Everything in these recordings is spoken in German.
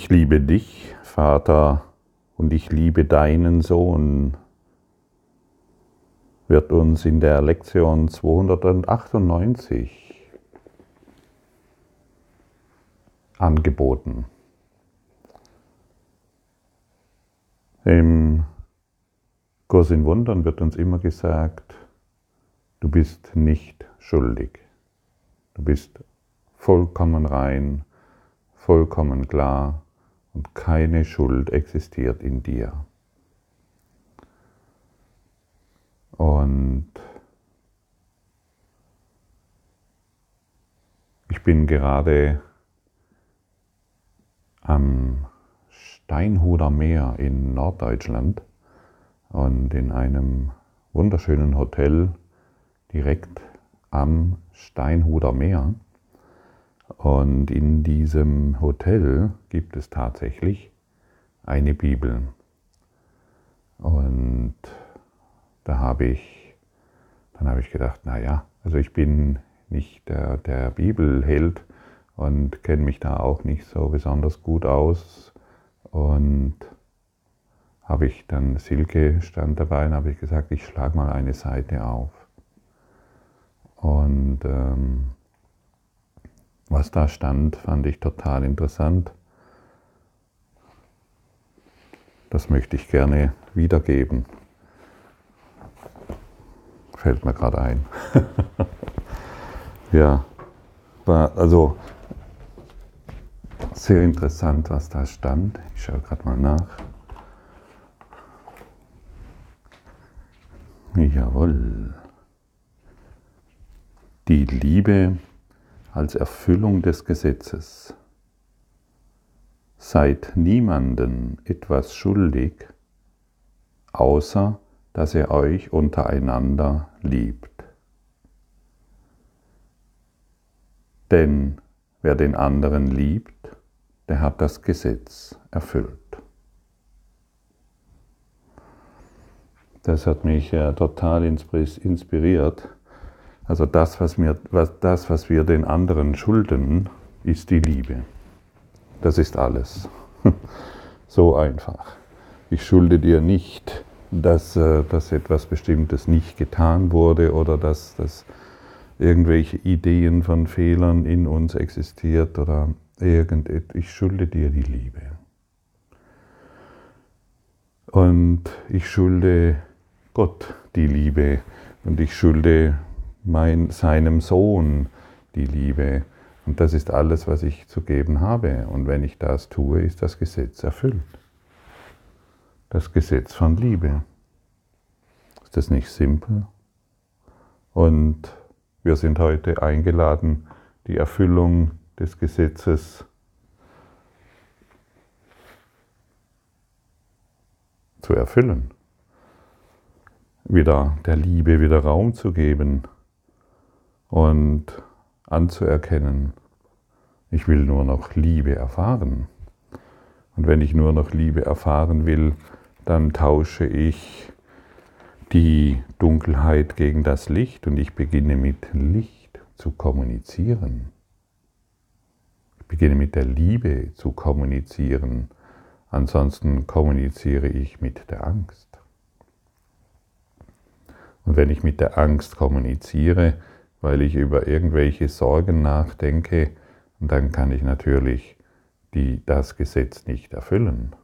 Ich liebe dich, Vater, und ich liebe deinen Sohn, wird uns in der Lektion 298 angeboten. Im Kurs in Wundern wird uns immer gesagt, du bist nicht schuldig. Du bist vollkommen rein, vollkommen klar und keine Schuld existiert in dir. Und ich bin gerade am Steinhuder Meer in Norddeutschland und in einem wunderschönen Hotel direkt am Steinhuder Meer. Und in diesem Hotel gibt es tatsächlich eine Bibel. Und da habe ich, dann habe ich gedacht, naja, also ich bin nicht der, der Bibelheld und kenne mich da auch nicht so besonders gut aus. Und habe ich dann, Silke stand dabei und habe ich gesagt, ich schlage mal eine Seite auf. Und ähm, was da stand, fand ich total interessant. Das möchte ich gerne wiedergeben. Fällt mir gerade ein. ja, also sehr interessant, was da stand. Ich schaue gerade mal nach. Jawohl. Die Liebe als Erfüllung des Gesetzes. Seid niemanden etwas schuldig, außer dass er euch untereinander liebt. Denn wer den anderen liebt, der hat das Gesetz erfüllt. Das hat mich äh, total inspiriert. Also das was, mir, was, das, was wir den anderen schulden, ist die Liebe. Das ist alles. so einfach. Ich schulde dir nicht, dass, äh, dass etwas Bestimmtes nicht getan wurde oder dass, dass irgendwelche Ideen von Fehlern in uns existiert oder irgendetwas. Ich schulde dir die Liebe. Und ich schulde Gott die Liebe und ich schulde mein, seinem Sohn die Liebe. Und das ist alles, was ich zu geben habe. Und wenn ich das tue, ist das Gesetz erfüllt. Das Gesetz von Liebe. Ist das nicht simpel? Und wir sind heute eingeladen, die Erfüllung des Gesetzes zu erfüllen. Wieder der Liebe wieder Raum zu geben und anzuerkennen, ich will nur noch Liebe erfahren. Und wenn ich nur noch Liebe erfahren will, dann tausche ich die Dunkelheit gegen das Licht und ich beginne mit Licht zu kommunizieren. Ich beginne mit der Liebe zu kommunizieren. Ansonsten kommuniziere ich mit der Angst. Und wenn ich mit der Angst kommuniziere, weil ich über irgendwelche Sorgen nachdenke, dann kann ich natürlich die, das Gesetz nicht erfüllen.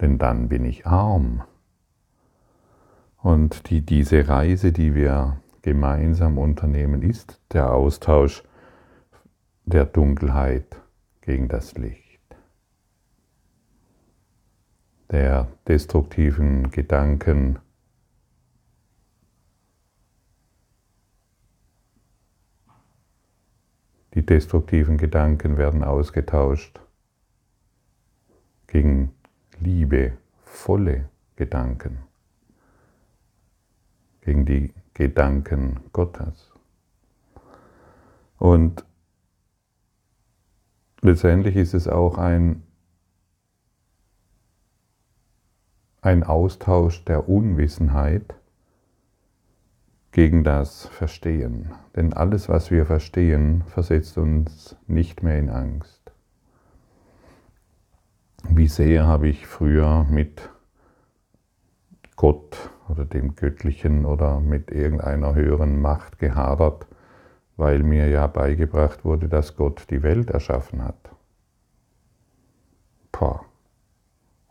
Denn dann bin ich arm. Und die, diese Reise, die wir gemeinsam unternehmen, ist der Austausch der Dunkelheit gegen das Licht, der destruktiven Gedanken Die destruktiven Gedanken werden ausgetauscht gegen liebevolle Gedanken, gegen die Gedanken Gottes. Und letztendlich ist es auch ein, ein Austausch der Unwissenheit gegen das Verstehen. Denn alles, was wir verstehen, versetzt uns nicht mehr in Angst. wie sehr habe ich früher mit Gott oder dem Göttlichen oder mit irgendeiner höheren Macht gehadert, weil mir ja beigebracht wurde, dass Gott die Welt erschaffen hat. Pah.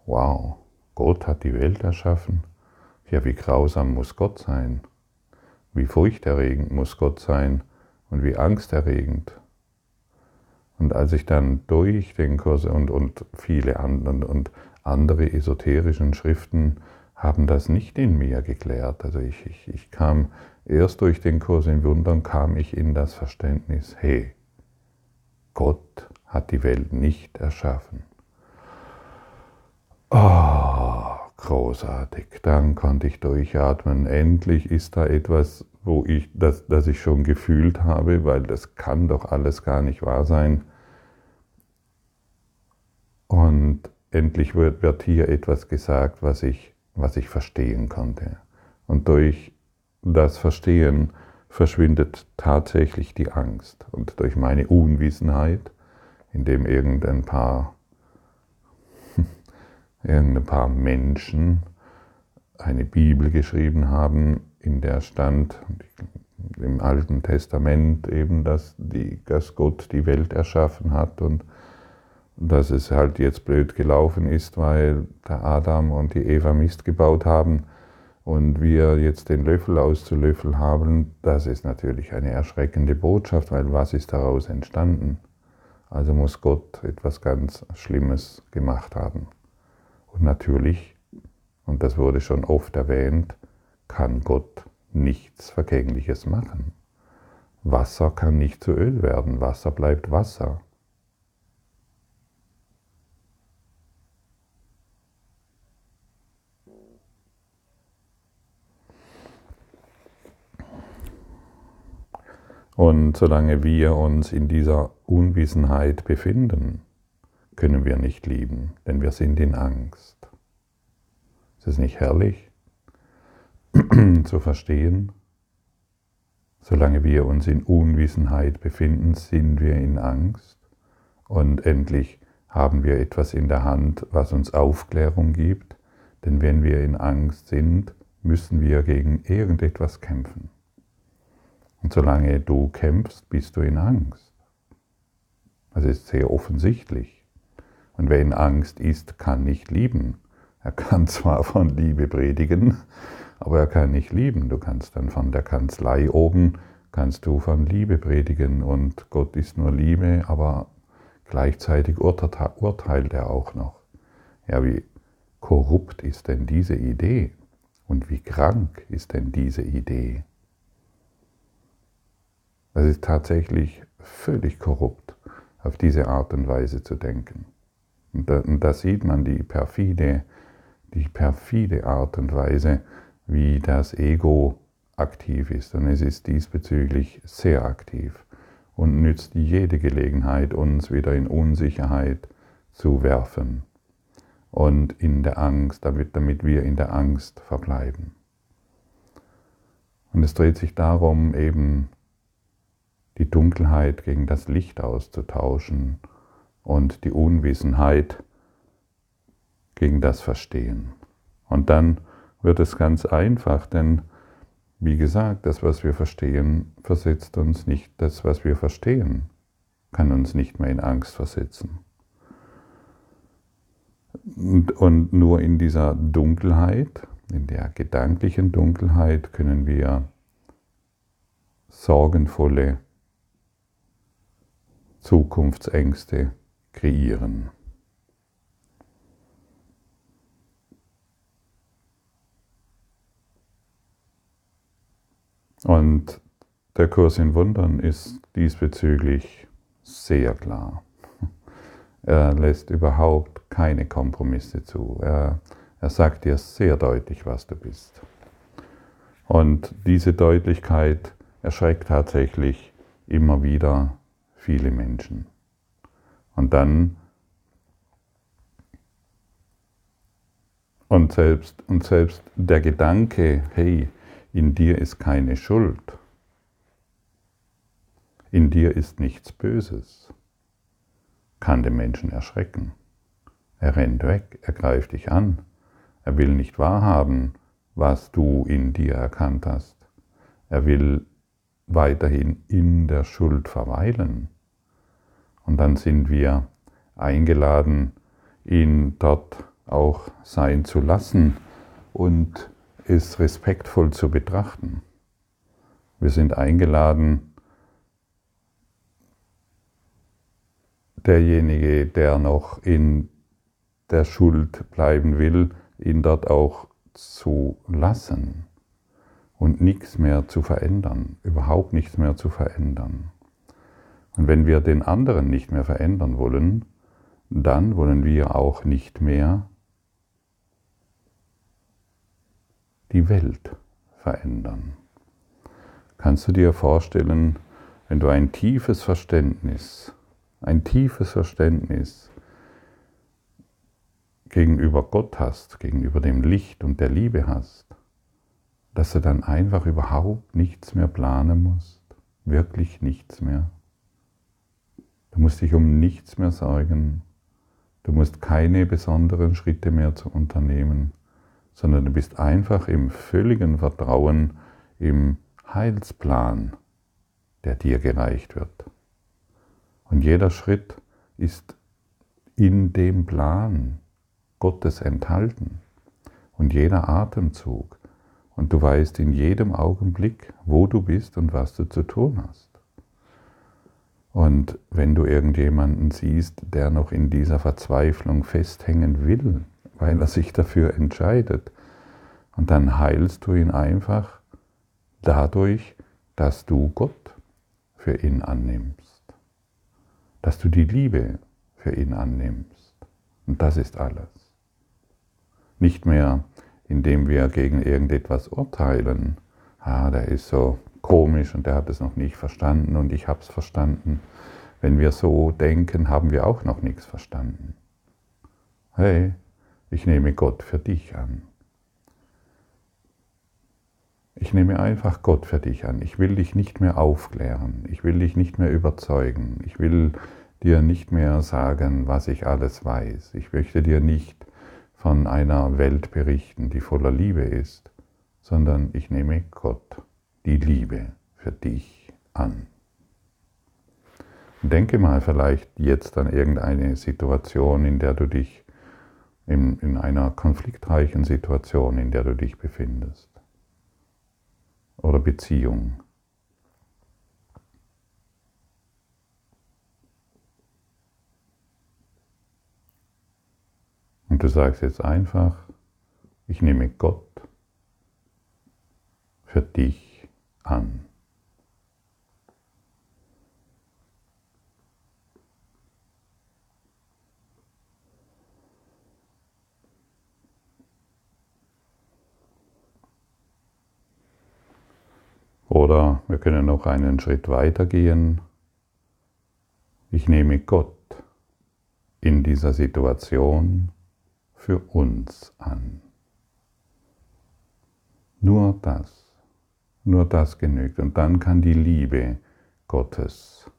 Wow, Gott hat die Welt erschaffen. Ja, wie grausam muss Gott sein? Wie furchterregend muss Gott sein und wie angsterregend. Und als ich dann durch den Kurs und, und viele anderen und andere esoterischen Schriften haben das nicht in mir geklärt. Also ich, ich, ich kam erst durch den Kurs in Wundern, kam ich in das Verständnis, hey, Gott hat die Welt nicht erschaffen. Oh, großartig. Dann konnte ich durchatmen. Endlich ist da etwas, wo ich, das, das ich schon gefühlt habe, weil das kann doch alles gar nicht wahr sein. Und endlich wird, wird hier etwas gesagt, was ich, was ich verstehen konnte. Und durch das Verstehen verschwindet tatsächlich die Angst. Und durch meine Unwissenheit, indem irgendein paar, irgendein paar Menschen eine Bibel geschrieben haben, in der stand im Alten Testament eben, dass, die, dass Gott die Welt erschaffen hat und dass es halt jetzt blöd gelaufen ist, weil der Adam und die Eva Mist gebaut haben und wir jetzt den Löffel auszulöffeln haben, das ist natürlich eine erschreckende Botschaft, weil was ist daraus entstanden? Also muss Gott etwas ganz Schlimmes gemacht haben. Und natürlich, und das wurde schon oft erwähnt, kann Gott nichts Vergängliches machen. Wasser kann nicht zu Öl werden, Wasser bleibt Wasser. Und solange wir uns in dieser Unwissenheit befinden, können wir nicht lieben, denn wir sind in Angst. Ist es nicht herrlich? zu verstehen. Solange wir uns in Unwissenheit befinden, sind wir in Angst und endlich haben wir etwas in der Hand, was uns Aufklärung gibt, denn wenn wir in Angst sind, müssen wir gegen irgendetwas kämpfen. Und solange du kämpfst, bist du in Angst. Das ist sehr offensichtlich. Und wer in Angst ist, kann nicht lieben. Er kann zwar von Liebe predigen, aber er kann nicht lieben. Du kannst dann von der Kanzlei oben, kannst du von Liebe predigen und Gott ist nur Liebe, aber gleichzeitig urteilt er auch noch. Ja, wie korrupt ist denn diese Idee und wie krank ist denn diese Idee? Das ist tatsächlich völlig korrupt, auf diese Art und Weise zu denken. Und da, und da sieht man die perfide, die perfide Art und Weise, wie das Ego aktiv ist. Und es ist diesbezüglich sehr aktiv und nützt jede Gelegenheit, uns wieder in Unsicherheit zu werfen und in der Angst, damit, damit wir in der Angst verbleiben. Und es dreht sich darum, eben die Dunkelheit gegen das Licht auszutauschen und die Unwissenheit gegen das Verstehen. Und dann wird es ganz einfach, denn wie gesagt, das, was wir verstehen, versetzt uns nicht, das, was wir verstehen, kann uns nicht mehr in Angst versetzen. Und, und nur in dieser Dunkelheit, in der gedanklichen Dunkelheit, können wir sorgenvolle Zukunftsängste kreieren. Und der Kurs in Wundern ist diesbezüglich sehr klar. Er lässt überhaupt keine Kompromisse zu. Er, er sagt dir sehr deutlich, was du bist. Und diese Deutlichkeit erschreckt tatsächlich immer wieder viele Menschen. Und dann und selbst, und selbst der Gedanke, hey, in dir ist keine Schuld. In dir ist nichts Böses. Kann den Menschen erschrecken. Er rennt weg, er greift dich an. Er will nicht wahrhaben, was du in dir erkannt hast. Er will weiterhin in der Schuld verweilen. Und dann sind wir eingeladen, ihn dort auch sein zu lassen und es respektvoll zu betrachten. Wir sind eingeladen, derjenige, der noch in der Schuld bleiben will, ihn dort auch zu lassen und nichts mehr zu verändern, überhaupt nichts mehr zu verändern. Und wenn wir den anderen nicht mehr verändern wollen, dann wollen wir auch nicht mehr die Welt verändern. Kannst du dir vorstellen, wenn du ein tiefes Verständnis, ein tiefes Verständnis gegenüber Gott hast, gegenüber dem Licht und der Liebe hast, dass du dann einfach überhaupt nichts mehr planen musst, wirklich nichts mehr. Du musst dich um nichts mehr sorgen, du musst keine besonderen Schritte mehr zu unternehmen, sondern du bist einfach im völligen Vertrauen im Heilsplan, der dir gereicht wird. Und jeder Schritt ist in dem Plan Gottes enthalten und jeder Atemzug. Und du weißt in jedem Augenblick, wo du bist und was du zu tun hast. Und wenn du irgendjemanden siehst, der noch in dieser Verzweiflung festhängen will, weil er sich dafür entscheidet, und dann heilst du ihn einfach dadurch, dass du Gott für ihn annimmst, dass du die Liebe für ihn annimmst. Und das ist alles. Nicht mehr, indem wir gegen irgendetwas urteilen. Ah, der ist so komisch und der hat es noch nicht verstanden und ich habe es verstanden. Wenn wir so denken, haben wir auch noch nichts verstanden. Hey, ich nehme Gott für dich an. Ich nehme einfach Gott für dich an. Ich will dich nicht mehr aufklären. Ich will dich nicht mehr überzeugen. Ich will dir nicht mehr sagen, was ich alles weiß. Ich möchte dir nicht von einer Welt berichten, die voller Liebe ist, sondern ich nehme Gott, die Liebe für dich an. Denke mal vielleicht jetzt an irgendeine Situation, in der du dich, in, in einer konfliktreichen Situation, in der du dich befindest oder Beziehung. Und du sagst jetzt einfach, ich nehme Gott für dich an. Oder wir können noch einen Schritt weiter gehen. Ich nehme Gott in dieser Situation für uns an. Nur das, nur das genügt. Und dann kann die Liebe Gottes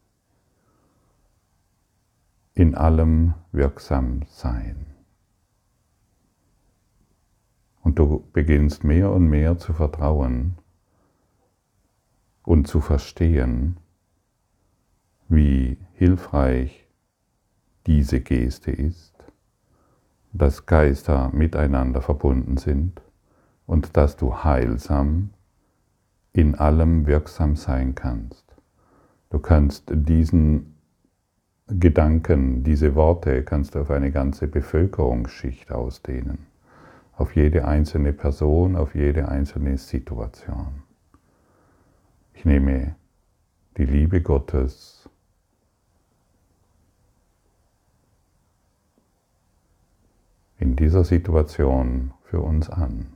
in allem wirksam sein. Und du beginnst mehr und mehr zu vertrauen, und zu verstehen, wie hilfreich diese Geste ist, dass Geister miteinander verbunden sind und dass du heilsam in allem wirksam sein kannst. Du kannst diesen Gedanken, diese Worte kannst du auf eine ganze Bevölkerungsschicht ausdehnen, auf jede einzelne Person, auf jede einzelne Situation. Ich nehme die Liebe Gottes in dieser Situation für uns an.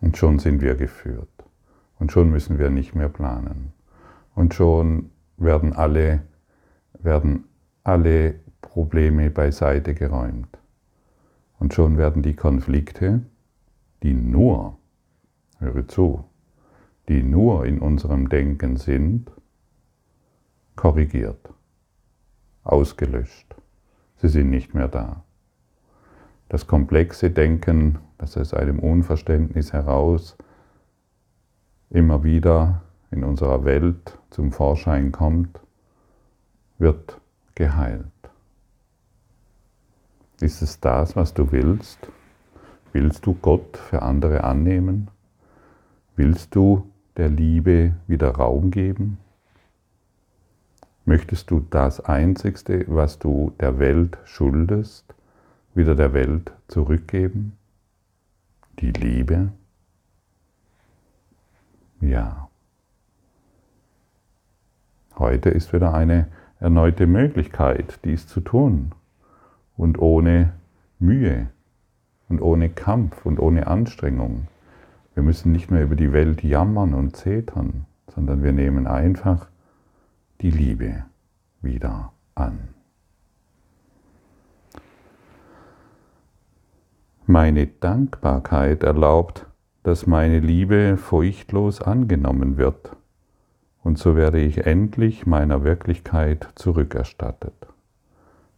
Und schon sind wir geführt. Und schon müssen wir nicht mehr planen. Und schon werden alle, werden alle Probleme beiseite geräumt. Und schon werden die Konflikte, die nur, höre zu, die nur in unserem Denken sind, korrigiert, ausgelöscht, Sie sind nicht mehr da. Das komplexe Denken, das aus einem Unverständnis heraus immer wieder in unserer Welt zum Vorschein kommt, wird geheilt. Ist es das, was du willst? Willst du Gott für andere annehmen? Willst du der Liebe wieder Raum geben? Möchtest du das Einzigste, was du der Welt schuldest, wieder der Welt zurückgeben? Die Liebe? Ja. Heute ist wieder eine erneute Möglichkeit, dies zu tun und ohne Mühe und ohne Kampf und ohne Anstrengung. Wir müssen nicht mehr über die Welt jammern und zetern, sondern wir nehmen einfach die Liebe wieder an. Meine Dankbarkeit erlaubt, dass meine Liebe furchtlos angenommen wird, und so werde ich endlich meiner Wirklichkeit zurückerstattet.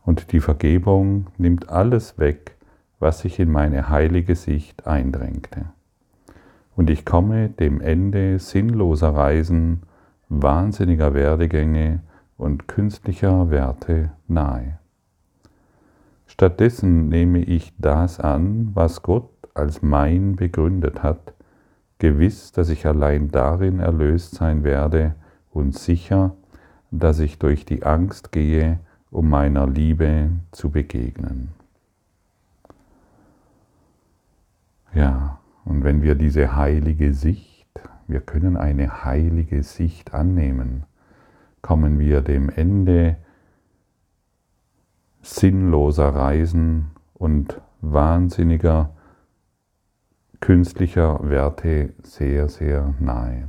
Und die Vergebung nimmt alles weg, was sich in meine heilige Sicht eindrängte. Und ich komme dem Ende sinnloser Reisen, wahnsinniger Werdegänge und künstlicher Werte nahe. Stattdessen nehme ich das an, was Gott als mein begründet hat, gewiss, dass ich allein darin erlöst sein werde und sicher, dass ich durch die Angst gehe, um meiner Liebe zu begegnen. Ja, und wenn wir diese heilige Sicht, wir können eine heilige Sicht annehmen, kommen wir dem Ende sinnloser Reisen und wahnsinniger künstlicher Werte sehr, sehr nahe.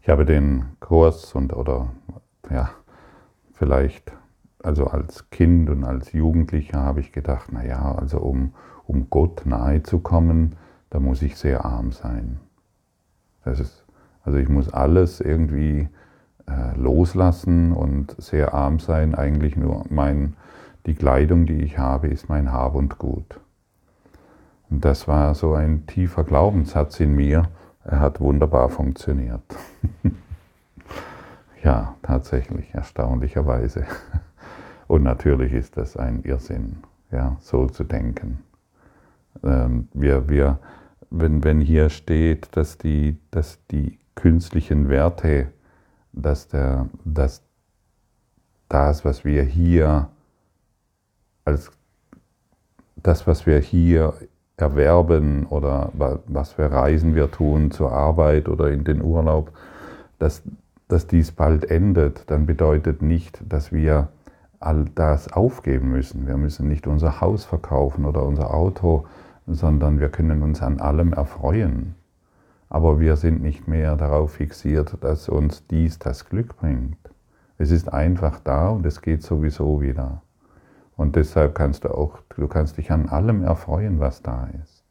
Ich habe den Kurs und oder ja, vielleicht also als Kind und als Jugendlicher habe ich gedacht, naja, also um, um Gott nahe zu kommen, da muss ich sehr arm sein. Das ist, also ich muss alles irgendwie äh, loslassen und sehr arm sein. Eigentlich nur mein, die Kleidung, die ich habe, ist mein Hab und Gut. Und das war so ein tiefer Glaubenssatz in mir. Er hat wunderbar funktioniert. ja, tatsächlich, erstaunlicherweise. Und natürlich ist das ein Irrsinn, ja, so zu denken. Ähm, wir, wir, wenn, wenn hier steht, dass die, dass die künstlichen Werte dass, der, dass das, was wir hier als das, was wir hier erwerben oder was für Reisen wir tun zur Arbeit oder in den Urlaub, dass, dass dies bald endet, dann bedeutet nicht, dass wir all das aufgeben müssen. Wir müssen nicht unser Haus verkaufen oder unser Auto, sondern wir können uns an allem erfreuen. Aber wir sind nicht mehr darauf fixiert, dass uns dies das Glück bringt. Es ist einfach da und es geht sowieso wieder. Und deshalb kannst du auch, du kannst dich an allem erfreuen, was da ist.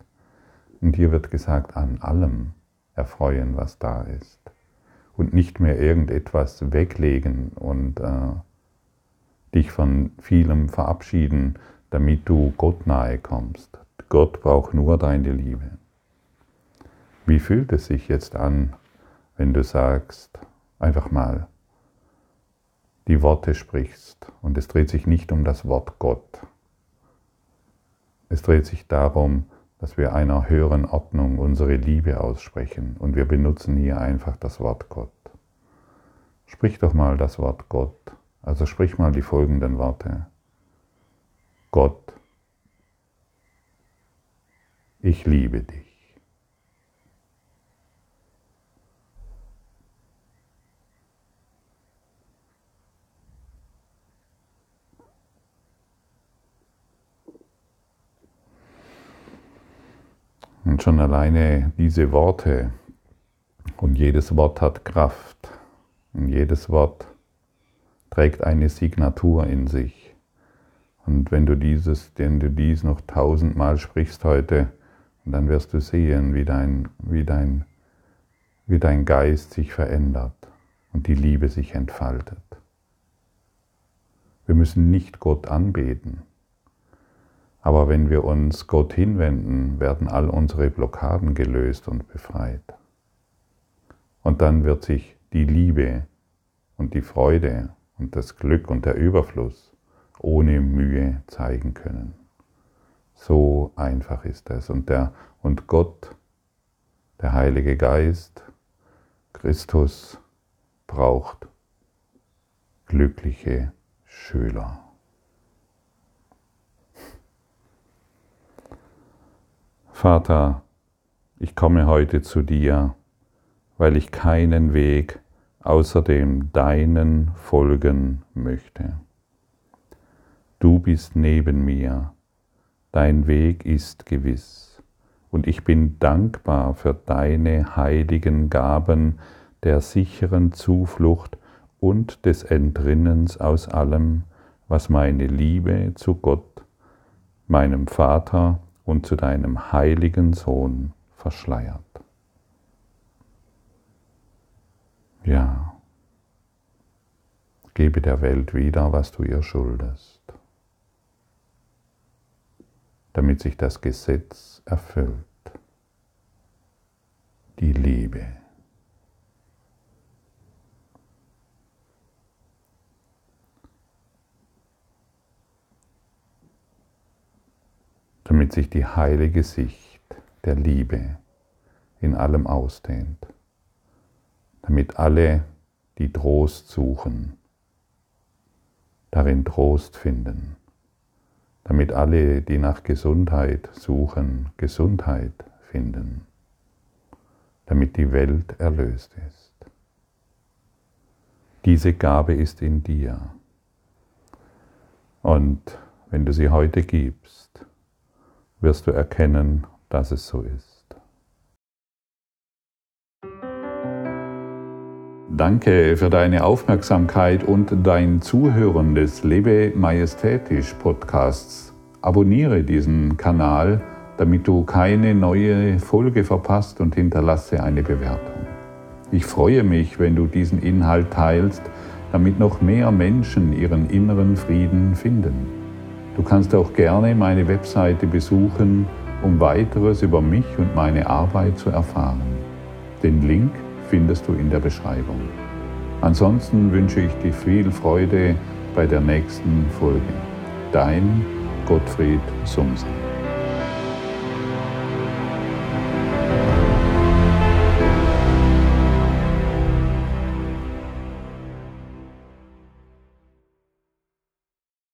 Und hier wird gesagt, an allem erfreuen, was da ist. Und nicht mehr irgendetwas weglegen und äh, dich von vielem verabschieden, damit du Gott nahe kommst. Gott braucht nur deine Liebe. Wie fühlt es sich jetzt an, wenn du sagst, einfach mal die Worte sprichst und es dreht sich nicht um das Wort Gott. Es dreht sich darum, dass wir einer höheren Ordnung unsere Liebe aussprechen und wir benutzen hier einfach das Wort Gott. Sprich doch mal das Wort Gott, also sprich mal die folgenden Worte. Gott, ich liebe dich. Und schon alleine diese Worte, und jedes Wort hat Kraft, und jedes Wort trägt eine Signatur in sich. Und wenn du dieses, denn du dies noch tausendmal sprichst heute, dann wirst du sehen, wie dein, wie dein, wie dein Geist sich verändert und die Liebe sich entfaltet. Wir müssen nicht Gott anbeten. Aber wenn wir uns Gott hinwenden, werden all unsere Blockaden gelöst und befreit. Und dann wird sich die Liebe und die Freude und das Glück und der Überfluss ohne Mühe zeigen können. So einfach ist es. Und, der, und Gott, der Heilige Geist, Christus braucht glückliche Schüler. Vater, ich komme heute zu dir, weil ich keinen Weg außer dem deinen folgen möchte. Du bist neben mir, dein Weg ist gewiss, und ich bin dankbar für deine heiligen Gaben der sicheren Zuflucht und des Entrinnens aus allem, was meine Liebe zu Gott, meinem Vater und zu deinem heiligen Sohn verschleiert. Ja, gebe der Welt wieder, was du ihr schuldest, damit sich das Gesetz erfüllt, die Liebe. Damit sich die heilige Sicht der Liebe in allem ausdehnt, damit alle, die Trost suchen, darin Trost finden, damit alle, die nach Gesundheit suchen, Gesundheit finden, damit die Welt erlöst ist. Diese Gabe ist in dir. Und wenn du sie heute gibst, wirst du erkennen, dass es so ist. Danke für deine Aufmerksamkeit und dein Zuhören des Lebe Majestätisch Podcasts. Abonniere diesen Kanal, damit du keine neue Folge verpasst und hinterlasse eine Bewertung. Ich freue mich, wenn du diesen Inhalt teilst, damit noch mehr Menschen ihren inneren Frieden finden. Du kannst auch gerne meine Webseite besuchen, um weiteres über mich und meine Arbeit zu erfahren. Den Link findest du in der Beschreibung. Ansonsten wünsche ich dir viel Freude bei der nächsten Folge. Dein Gottfried Sumsen.